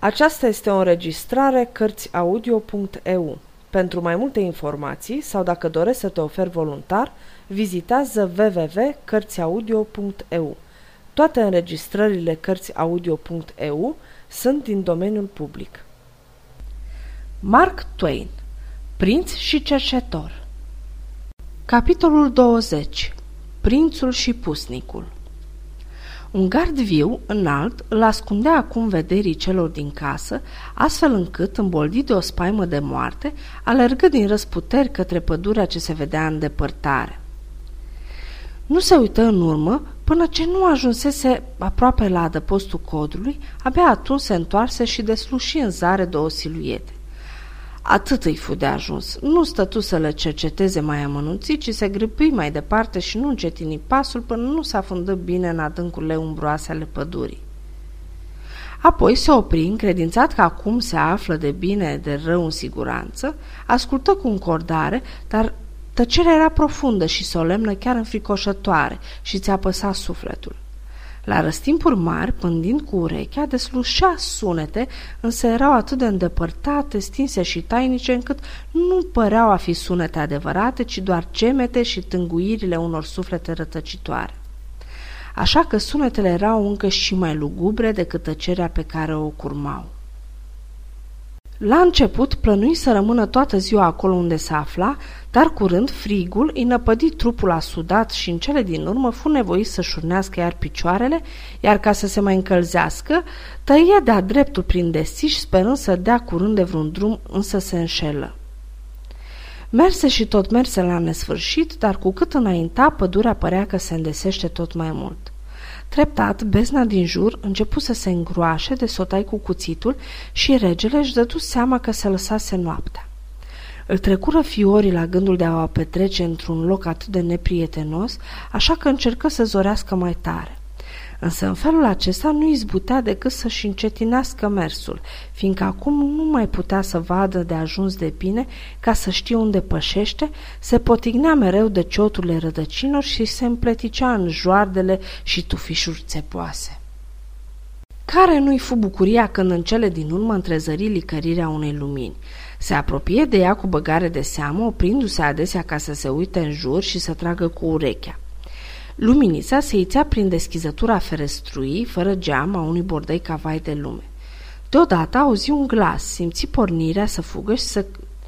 Aceasta este o înregistrare Cărțiaudio.eu. Pentru mai multe informații sau dacă dorești să te oferi voluntar, vizitează www.cărțiaudio.eu. Toate înregistrările Cărțiaudio.eu sunt din domeniul public. Mark Twain Prinț și cercetor Capitolul 20 Prințul și pusnicul un gard viu, înalt, îl ascundea acum vederii celor din casă, astfel încât, îmboldit de o spaimă de moarte, alergă din răsputeri către pădurea ce se vedea în depărtare. Nu se uită în urmă până ce nu ajunsese aproape la adăpostul codului, abia atunci se întoarse și desluși în zare două siluete. Atât îi fu de ajuns. Nu stătu să le cerceteze mai amănunțit, ci se grăbi mai departe și nu încetini pasul până nu se afundă bine în adâncurile umbroase ale pădurii. Apoi se opri, încredințat că acum se află de bine, de rău în siguranță, ascultă cu încordare, dar tăcerea era profundă și solemnă, chiar înfricoșătoare și ți-a păsat sufletul. La răstimpuri mari, pândind cu urechea, deslușea sunete, însă erau atât de îndepărtate, stinse și tainice, încât nu păreau a fi sunete adevărate, ci doar gemete și tânguirile unor suflete rătăcitoare. Așa că sunetele erau încă și mai lugubre decât tăcerea pe care o curmau. La început plănui să rămână toată ziua acolo unde se afla, dar curând frigul îi năpădi trupul asudat și în cele din urmă fu nevoit să-și urnească iar picioarele, iar ca să se mai încălzească, tăie de-a dreptul prin desiș, sperând să dea curând de vreun drum, însă se înșelă. Merse și tot merse la nesfârșit, dar cu cât înainta, pădurea părea că se îndesește tot mai mult. Treptat, bezna din jur începu să se îngroașe de sotai cu cuțitul și regele își dădu seama că se lăsase noaptea. Îl trecură fiorii la gândul de a o petrece într-un loc atât de neprietenos, așa că încercă să zorească mai tare. Însă în felul acesta nu izbutea decât să-și încetinească mersul, fiindcă acum nu mai putea să vadă de ajuns de bine ca să știe unde pășește, se potignea mereu de cioturile rădăcinilor și se împleticea în joardele și tufișuri țepoase. Care nu-i fu bucuria când în cele din urmă întrezări licărirea unei lumini. Se apropie de ea cu băgare de seamă, oprindu-se adesea ca să se uite în jur și să tragă cu urechea. Luminița se ițea prin deschizătura ferestrui, fără geam, a unui bordei cavai de lume. Deodată auzi un glas, simți pornirea să fugă și să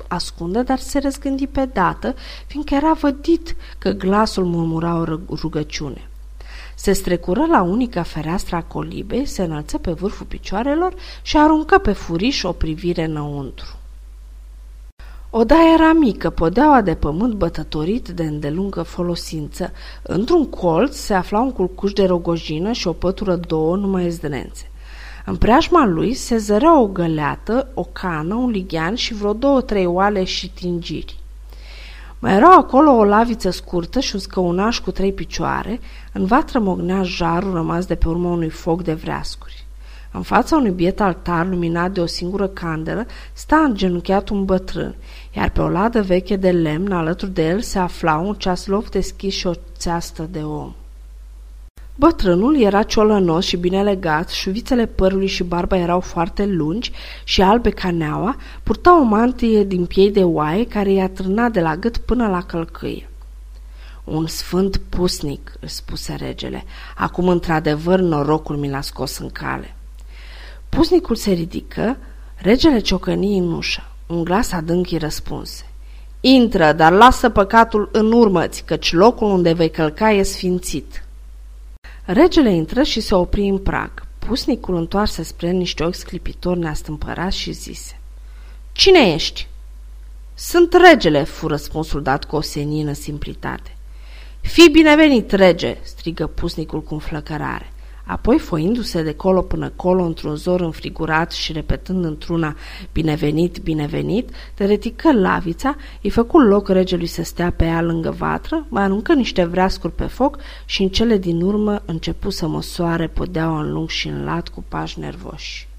ascundă, dar se răzgândi pe dată, fiindcă era vădit că glasul murmura o rugăciune. Se strecură la unica fereastră a colibei, se înălță pe vârful picioarelor și aruncă pe furiș o privire înăuntru. Odaia era mică, podeaua de pământ bătătorit de îndelungă folosință. Într-un colț se afla un culcuș de rogojină și o pătură două numai zdrențe. În preajma lui se zărea o găleată, o cană, un lighean și vreo două-trei oale și tingiri. Mai erau acolo o laviță scurtă și un scăunaș cu trei picioare, în vatră mognea jarul rămas de pe urmă unui foc de vreascuri. În fața unui biet altar luminat de o singură candelă sta îngenunchiat un bătrân, iar pe o ladă veche de lemn alături de el se afla un ceaslov deschis și o țeastă de om. Bătrânul era ciolănos și bine legat, șuvițele părului și barba erau foarte lungi și albe ca neaua, purta o mantie din piei de oaie care i-a trânat de la gât până la călcâie. Un sfânt pusnic, își spuse regele, acum într-adevăr norocul mi l-a scos în cale. Pusnicul se ridică, regele ciocăni în ușă. Un glas adânc îi răspunse. Intră, dar lasă păcatul în urmăți, căci locul unde vei călca e sfințit. Regele intră și se opri în prag. Pusnicul întoarse spre niște ochi sclipitori neastâmpărați și zise. Cine ești? Sunt regele, fu răspunsul dat cu o senină simplitate. Fii binevenit, rege, strigă pusnicul cu înflăcărare. Apoi, foindu-se de colo până colo într-un zor înfrigurat și repetând într-una binevenit, binevenit, de retică lavița, îi făcu loc regelui să stea pe ea lângă vatră, mai aruncă niște vreascuri pe foc și în cele din urmă începu să măsoare podeaua în lung și în lat cu pași nervoși.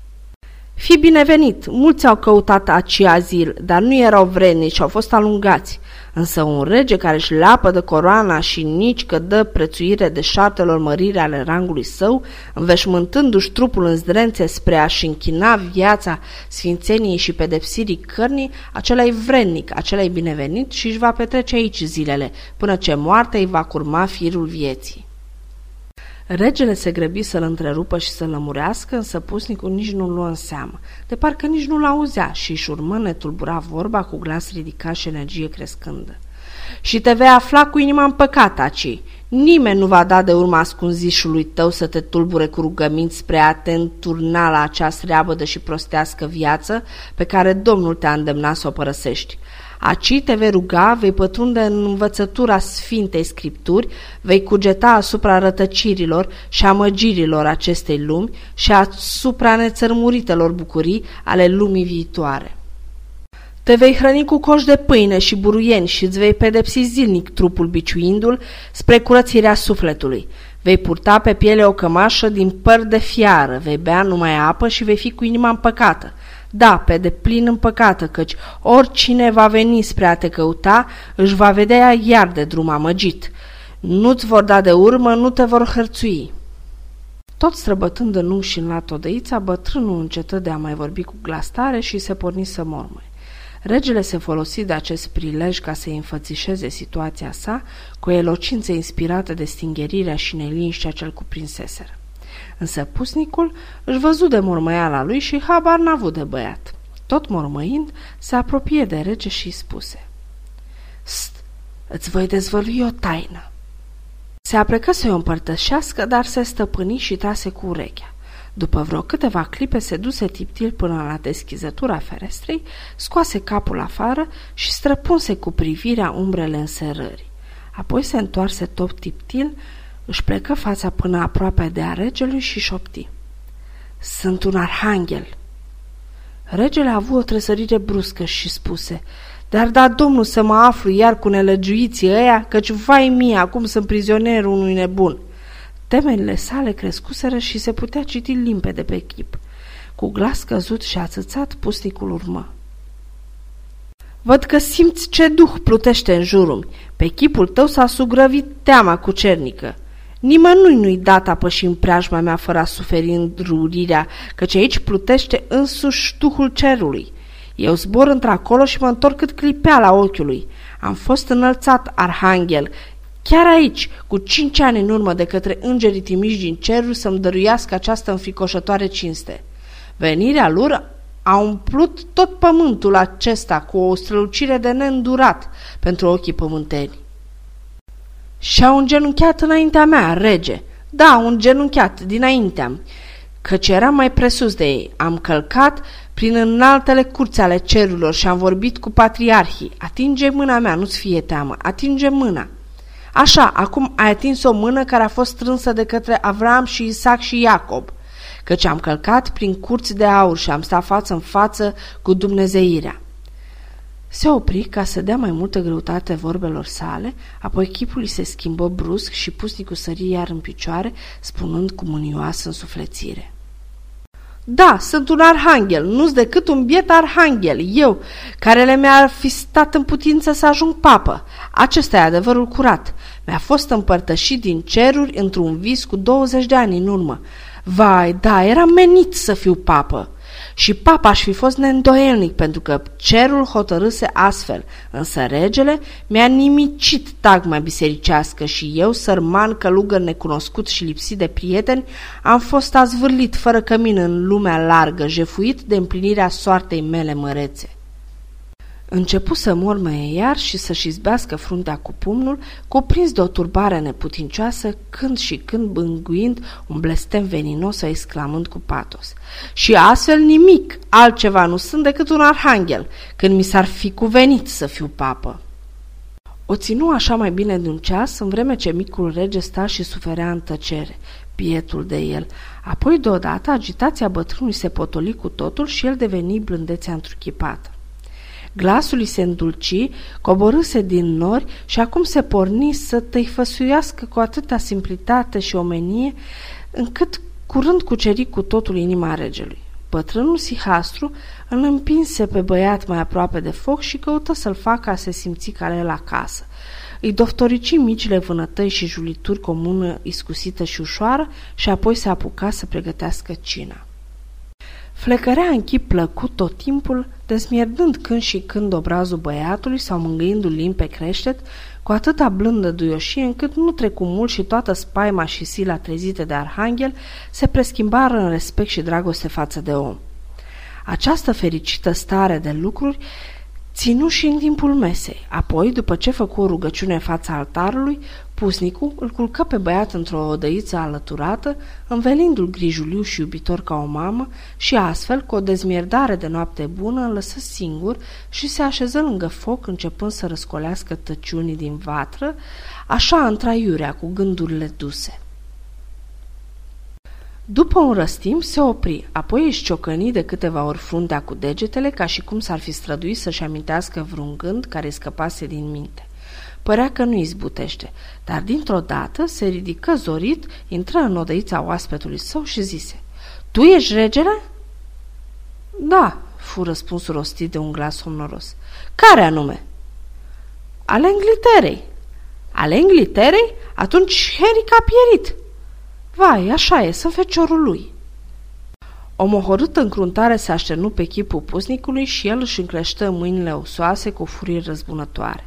Fi binevenit, mulți au căutat aceea zil, dar nu erau vrednici și au fost alungați. Însă un rege care își lapă de coroana și nici că dă prețuire de șartelor mărire ale rangului său, înveșmântându-și trupul în zdrențe spre a-și închina viața sfințeniei și pedepsirii cărnii, acela e vrednic, acela e binevenit și își va petrece aici zilele, până ce moartea îi va curma firul vieții. Regele se grăbi să-l întrerupă și să-l lămurească, însă pusnicul nici nu luă în seamă, de parcă nici nu-l auzea și își urmă netulbura vorba cu glas ridicat și energie crescândă. Și te vei afla cu inima împăcată aci. Nimeni nu va da de urma ascunzișului tău să te tulbure cu rugăminți spre a te înturna la acea sreabădă și prostească viață pe care Domnul te-a îndemnat să o părăsești. Aci te vei ruga, vei pătrunde în învățătura Sfintei Scripturi, vei cugeta asupra rătăcirilor și amăgirilor acestei lumi și asupra nețărmuritelor bucurii ale lumii viitoare. Te vei hrăni cu coș de pâine și buruieni și îți vei pedepsi zilnic trupul biciuindu-l spre curățirea sufletului. Vei purta pe piele o cămașă din păr de fiară, vei bea numai apă și vei fi cu inima împăcată. Da, pe deplin împăcată, căci oricine va veni spre a te căuta, își va vedea iar de drum amăgit. Nu-ți vor da de urmă, nu te vor hărțui. Tot străbătând în unghi și în latodăița, bătrânul încetă de a mai vorbi cu glas tare și se porni să mormăi. Regele se folosi de acest prilej ca să-i înfățișeze situația sa cu o elocință inspirată de stingherirea și neliniștea ce-l cuprinseseră. Însă pusnicul își văzu de mormăiala lui și habar n-a avut de băiat. Tot mormăind, se apropie de rege și îi spuse St, îți voi dezvălui o taină. Se aplecă să o împărtășească, dar se stăpâni și trase cu urechea. După vreo câteva clipe se duse tiptil până la deschizătura ferestrei, scoase capul afară și străpunse cu privirea umbrele înserării. Apoi se întoarse tot tiptil își plecă fața până aproape de a regelui și șopti. Sunt un arhanghel. Regele a avut o tresărire bruscă și spuse, dar da Domnul să mă aflu iar cu nelegiuiții ăia, căci vai mie, acum sunt prizonierul unui nebun. Temerile sale crescuseră și se putea citi limpede pe chip. Cu glas căzut și ațățat, pusticul urmă. Văd că simți ce duh plutește în jurul. Pe chipul tău s-a sugrăvit teama cu cernică. Nimănui nu-i dat a păși în preajma mea fără a suferi înrurirea, căci aici plutește însuși Duhul Cerului. Eu zbor într-acolo și mă întorc cât clipea la ochiului. Am fost înălțat, arhanghel, chiar aici, cu cinci ani în urmă de către îngerii timiși din cerul să-mi dăruiască această înfricoșătoare cinste. Venirea lor a umplut tot pământul acesta cu o strălucire de neîndurat pentru ochii pământeni. Și-au îngenunchiat înaintea mea, rege. Da, un genunchiat dinaintea căci eram mai presus de ei. Am călcat prin înaltele curți ale cerurilor și am vorbit cu patriarhii. Atinge mâna mea, nu-ți fie teamă, atinge mâna. Așa, acum ai atins o mână care a fost strânsă de către Avram și Isaac și Iacob, căci am călcat prin curți de aur și am stat față în față cu Dumnezeirea. Se opri ca să dea mai multă greutate vorbelor sale, apoi chipul îi se schimbă brusc și pusnicul sări iar în picioare, spunând cu mânioasă însuflețire. Da, sunt un arhanghel, nu-s decât un biet arhanghel, eu, care le mi-ar fi stat în putință să ajung papă. Acesta e adevărul curat. Mi-a fost împărtășit din ceruri într-un vis cu 20 de ani în urmă. Vai, da, era menit să fiu papă și papa aș fi fost neîndoielnic pentru că cerul hotărâse astfel, însă regele mi-a nimicit tagma bisericească și eu, sărman călugăr necunoscut și lipsit de prieteni, am fost azvârlit fără cămin în lumea largă, jefuit de împlinirea soartei mele mărețe. Începu să mormăie iar și să-și izbească fruntea cu pumnul, cuprins de o turbare neputincioasă, când și când bânguind un blestem veninos, exclamând cu patos. Și astfel nimic, altceva nu sunt decât un arhanghel, când mi s-ar fi cuvenit să fiu papă. O ținu așa mai bine de un ceas, în vreme ce micul rege sta și suferea în tăcere, pietul de el. Apoi, deodată, agitația bătrânului se potoli cu totul și el deveni blândețea întruchipată. Glasul îi se îndulci, coborâse din nori și acum se porni să tăifăsuiască cu atâta simplitate și omenie, încât curând cuceri cu totul inima regelui. Bătrânul Sihastru îl împinse pe băiat mai aproape de foc și căută să-l facă a se simți ca el acasă. Îi doftorici micile vânătăi și julituri comună iscusită și ușoară și apoi se apuca să pregătească cina. Flecărea în chip plăcut tot timpul, desmierdând când și când obrazul băiatului sau mângâindu-l limbi pe creștet, cu atâta blândă duioșie încât nu trecu mult și toată spaima și sila trezite de arhanghel se preschimbară în respect și dragoste față de om. Această fericită stare de lucruri ținu și în timpul mesei. Apoi, după ce făcu o rugăciune în fața altarului, pusnicul îl culcă pe băiat într-o odăiță alăturată, învelindu-l grijuliu și iubitor ca o mamă și astfel, cu o dezmierdare de noapte bună, îl lăsă singur și se așeză lângă foc, începând să răscolească tăciunii din vatră, așa întraiurea cu gândurile duse. După un răstim se opri, apoi își ciocăni de câteva ori fruntea cu degetele, ca și cum s-ar fi străduit să-și amintească vreun gând care îi scăpase din minte. Părea că nu izbutește, dar dintr-o dată se ridică zorit, intră în odăița oaspetului său și zise Tu ești regele?" Da," fu răspunsul rostit de un glas somnoros. Care anume?" Ale Engliterei." Ale Engliterei? Atunci Henric a pierit." Vai, așa e, sunt feciorul lui. O mohorâtă încruntare se așternu pe chipul pusnicului și el își încleștă mâinile osoase cu furie răzbunătoare.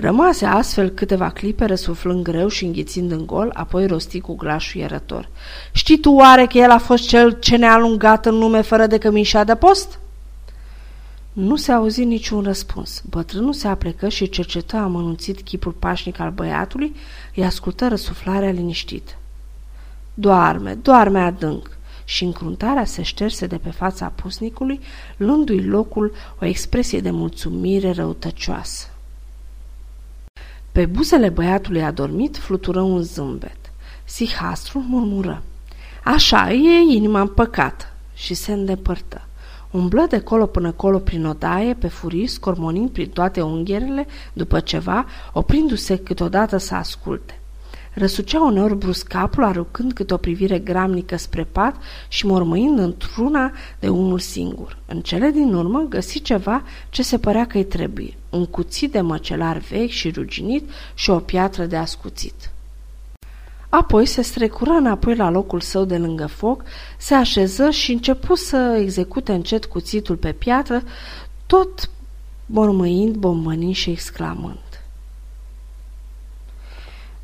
Rămase astfel câteva clipe răsuflând greu și înghițind în gol, apoi rosti cu glas ierător. Știi tu oare că el a fost cel ce ne-a alungat în lume fără de cămișa de post?" Nu se auzi niciun răspuns. Bătrânul se aplecă și cercetă amănunțit chipul pașnic al băiatului, îi ascultă răsuflarea liniștită. Doarme, doarme adânc. Și încruntarea se șterse de pe fața pusnicului, luându-i locul o expresie de mulțumire răutăcioasă. Pe buzele băiatului adormit flutură un zâmbet. Sihastru murmură. Așa e inima împăcată și se îndepărtă. Umblă de colo până colo prin odaie, pe furii, scormonind prin toate ungherele, după ceva, oprindu-se câteodată să asculte. Răsucea uneori brusc capul, aruncând câte o privire gramnică spre pat și mormăind într-una de unul singur. În cele din urmă găsi ceva ce se părea că-i trebuie. Un cuțit de măcelar vechi și ruginit și o piatră de ascuțit. Apoi se strecură înapoi la locul său de lângă foc, se așeză și începu să execute încet cuțitul pe piatră, tot mormăind, bombănind și exclamând.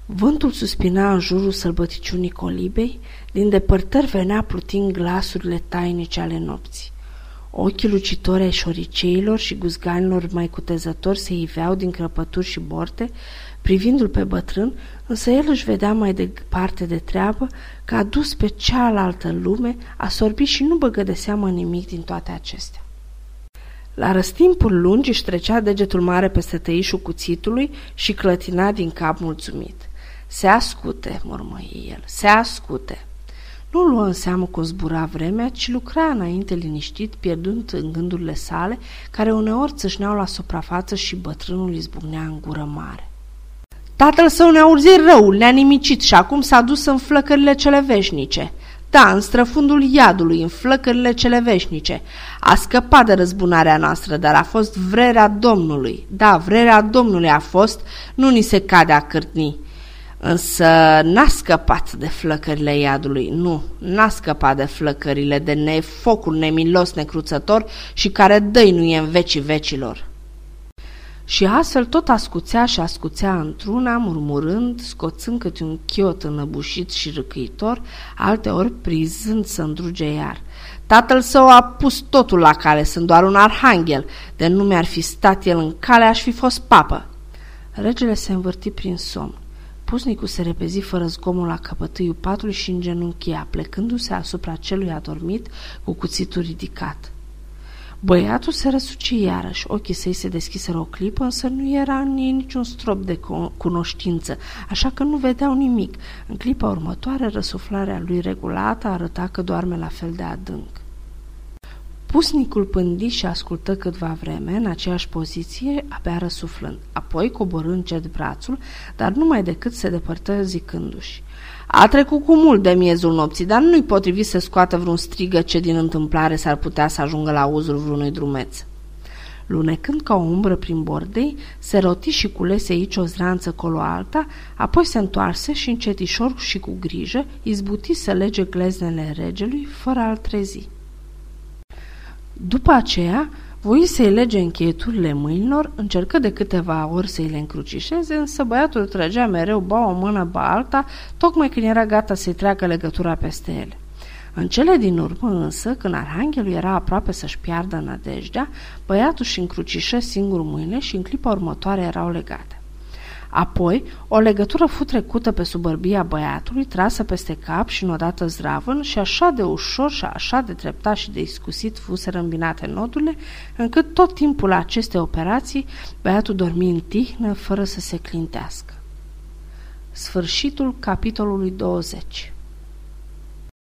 Vântul suspina în jurul sălbăticiunii colibei, din depărtări venea plutind glasurile tainice ale nopții. Ochii lucitori ai șoriceilor și guzganilor mai cutezători se iveau din crăpături și borte, privindu-l pe bătrân, însă el își vedea mai departe de treabă că a dus pe cealaltă lume, a sorbit și nu băgă de seamă nimic din toate acestea. La răstimpul lungi își trecea degetul mare peste tăișul cuțitului și clătina din cap mulțumit. Se ascute, mormăi el, se ascute. Nu luă în seamă cum zbura vremea, ci lucra înainte liniștit, pierdând în gândurile sale, care uneori țâșneau la suprafață și bătrânul izbucnea în gură mare. Tatăl său ne-a urzit rău, ne-a nimicit și acum s-a dus în flăcările cele veșnice. Da, în străfundul iadului, în flăcările cele veșnice. A scăpat de răzbunarea noastră, dar a fost vrerea Domnului. Da, vrerea Domnului a fost, nu ni se cade a cârtni. Însă n-a scăpat de flăcările iadului, nu, n-a scăpat de flăcările de ne focul nemilos necruțător și care dăinuie în vecii vecilor. Și astfel tot ascuțea și ascuțea într-una, murmurând, scoțând câte un chiot înăbușit și râcâitor, alteori prizând să îndruge iar. Tatăl său a pus totul la cale, sunt doar un arhanghel, de nu mi-ar fi stat el în cale, aș fi fost papă. Regele se învârti prin somn. Pusnicul se repezi fără zgomul la căpătâiul patului și îngenunchia, plecându-se asupra celui adormit cu cuțitul ridicat. Băiatul se răsuci iarăși, ochii săi se deschiseră o clipă, însă nu era în ei niciun strop de cunoștință, așa că nu vedeau nimic. În clipa următoare, răsuflarea lui regulată arăta că doarme la fel de adânc. Pusnicul pândi și ascultă câtva vreme în aceeași poziție, abia răsuflând. Apoi coborâ încet brațul, dar numai decât se depărtă zicându-și. A trecut cu mult de miezul nopții, dar nu-i potrivit să scoată vreun strigă ce din întâmplare s-ar putea să ajungă la uzul vreunui drumeț. Lunecând ca o umbră prin bordei, se roti și culese aici o zranță colo alta, apoi se întoarse și încetișor și cu grijă izbuti să lege gleznele regelui fără a-l trezi. După aceea, voi să-i lege încheieturile mâinilor, încercă de câteva ori să-i le încrucișeze, însă băiatul trăgea mereu ba o mână, ba alta, tocmai când era gata să-i treacă legătura peste ele. În cele din urmă însă, când arhanghelul era aproape să-și piardă nădejdea, băiatul și încrucișă singur mâinile și în clipa următoare erau legate. Apoi, o legătură fu trecută pe subărbia băiatului, trasă peste cap și înodată zdravăn și așa de ușor și așa de treptat și de iscusit fuseră îmbinate nodurile, încât tot timpul acestei operații băiatul dormi în tihnă fără să se clintească. Sfârșitul capitolului 20